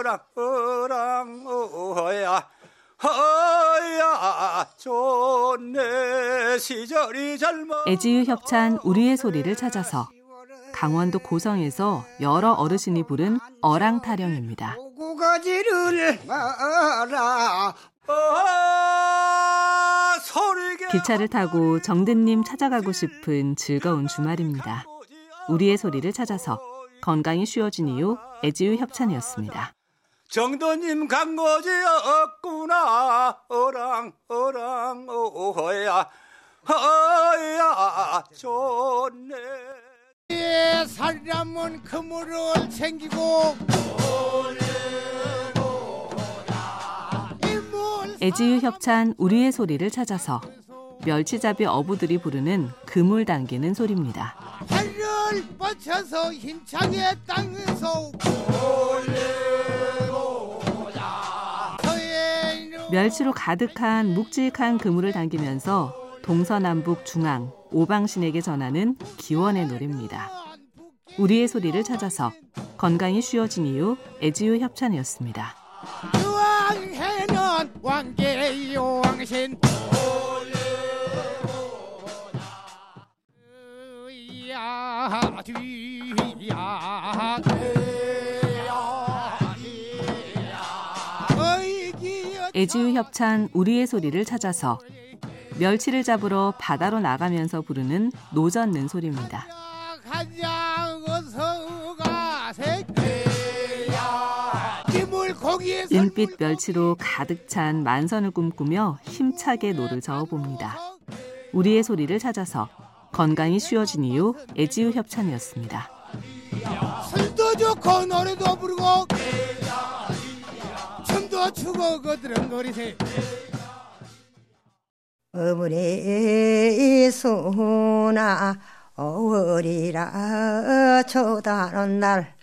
어랑 어랑 어야 허야 좋네 시절이 젊어 애지유 협찬 우리의 소리를 찾아서 강원도 고성에서 여러 어르신이 부른 어랑 타령입니다. 기차를 타고 정든님 찾아가고 싶은 즐거운 주말입니다. 우리의 소리를 찾아서 건강이 쉬워진 이유 애지유 협찬이었습니다. 정도님 간 거지? 없구나. 어랑 어랑 어야. 허야. 좋네. 예, 살려면 그물을 챙기고 애지유 협찬 우리의 소리를 찾아서 멸치잡이 어부들이 부르는 그물 당기는 소리입니다. 팔을 뻗쳐서 힘차게 땅에서 멸치로 가득한 묵직한 그물을 당기면서 동서남북 중앙 오방신에게 전하는 기원의 노래입니다. 우리의 소리를 찾아서 건강이 쉬워진 이유 애지유 협찬이었습니다. 애지유 협찬 우리의 소리를 찾아서 멸치를 잡으러 바다로 나가면서 부르는 노젓는 소리입니다. 은빛 멸치로 가득 찬 만선을 꿈꾸며 힘차게 노를 저어봅니다. 우리의 소리를 찾아서 건강이 쉬워진 이유 애지유 협찬이었습니다. 술도 좋고 노래도 부르고 추고 그들은 거리세 어머니 소나 어월이라 초다는 날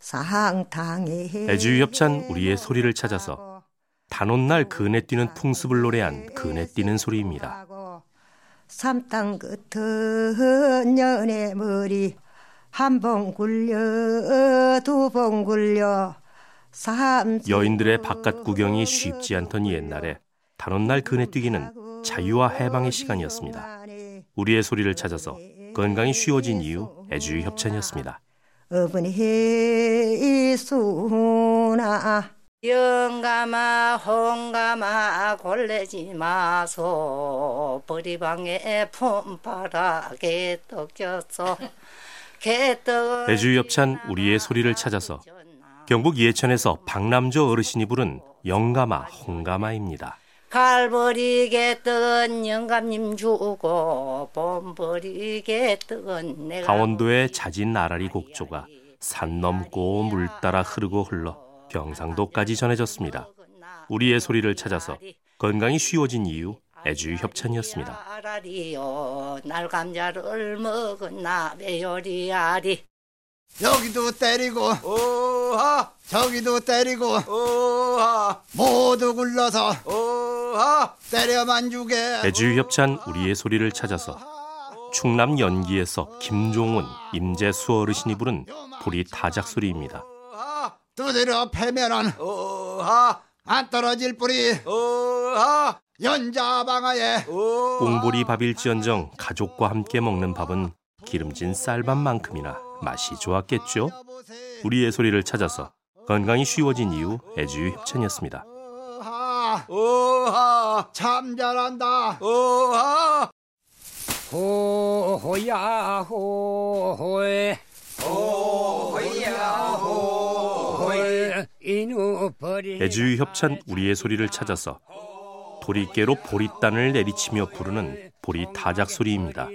상탕에 애주유 협찬 우리의 소리를 찾아서 단오날 그네 뛰는 풍습을 노래한 그네 뛰는 소리입니다. 삼땅 끝은 연애 머리 한 번 굴려 두 번 굴려 삼 여인들의 바깥 구경이 쉽지 않던 옛날에 단오날 그네 뛰기는 자유와 해방의 시간이었습니다. 우리의 소리를 찾아서 건강이 쉬워진 이유 애주유 협찬이었습니다. 영감아 홍감아 골래지 마소 보리방에 폼바라게 떡졌어 개떡 애주유 협찬 우리의 소리를 찾아서 경북 예천에서 박남조 어르신이 부른 영가마 홍가마입니다. 갈버리게 뜬 영감님 주고 봄버리게 뜬 내가 강원도의 잦은 나라리 곡조가 산 넘고 물 따라 흐르고 흘러 경상도까지 전해졌습니다. 우리의 소리를 찾아서 건강이 쉬워진 이유 애주유 협찬이었습니다. 여기도 때리고 오하. 저기도 때리고 오하. 모두 굴러서 오하. 때려만 주게. 애주유 협찬 우리의 소리를 찾아서 충남 연기에서 김종훈, 임재수 어르신이 부른 보리 타작 소리입니다. 오하. 두드려 패면은 오하. 안 떨어질 뿌리 오하. 연자 방아에 오하. 꽁보리 밥일지언정 가족과 함께 먹는 밥은 기름진 쌀밥만큼이나 맛이 좋았겠죠. 우리의 소리를 찾아서 건강이 쉬워진 이유 애주유 협찬이었습니다. 오하 오하 참 잘한다. 오하. 호호야 호호에 호호야 이누 버리. 애주유 협찬 우리의 소리를 찾아서 도리깨로 보리단을 내리치며 부르는 보리 타작 소리입니다.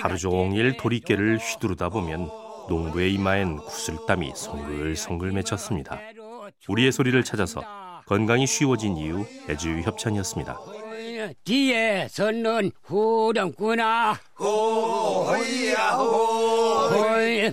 하루 종일 도리깨를 휘두르다 보면 농부의 이마엔 구슬땀이 송글송글 맺혔습니다. 우리의 소리를 찾아서 건강이 쉬워진 이유 애주유 협찬이었습니다. 뒤에 서는 후렴구나 호야 호 호이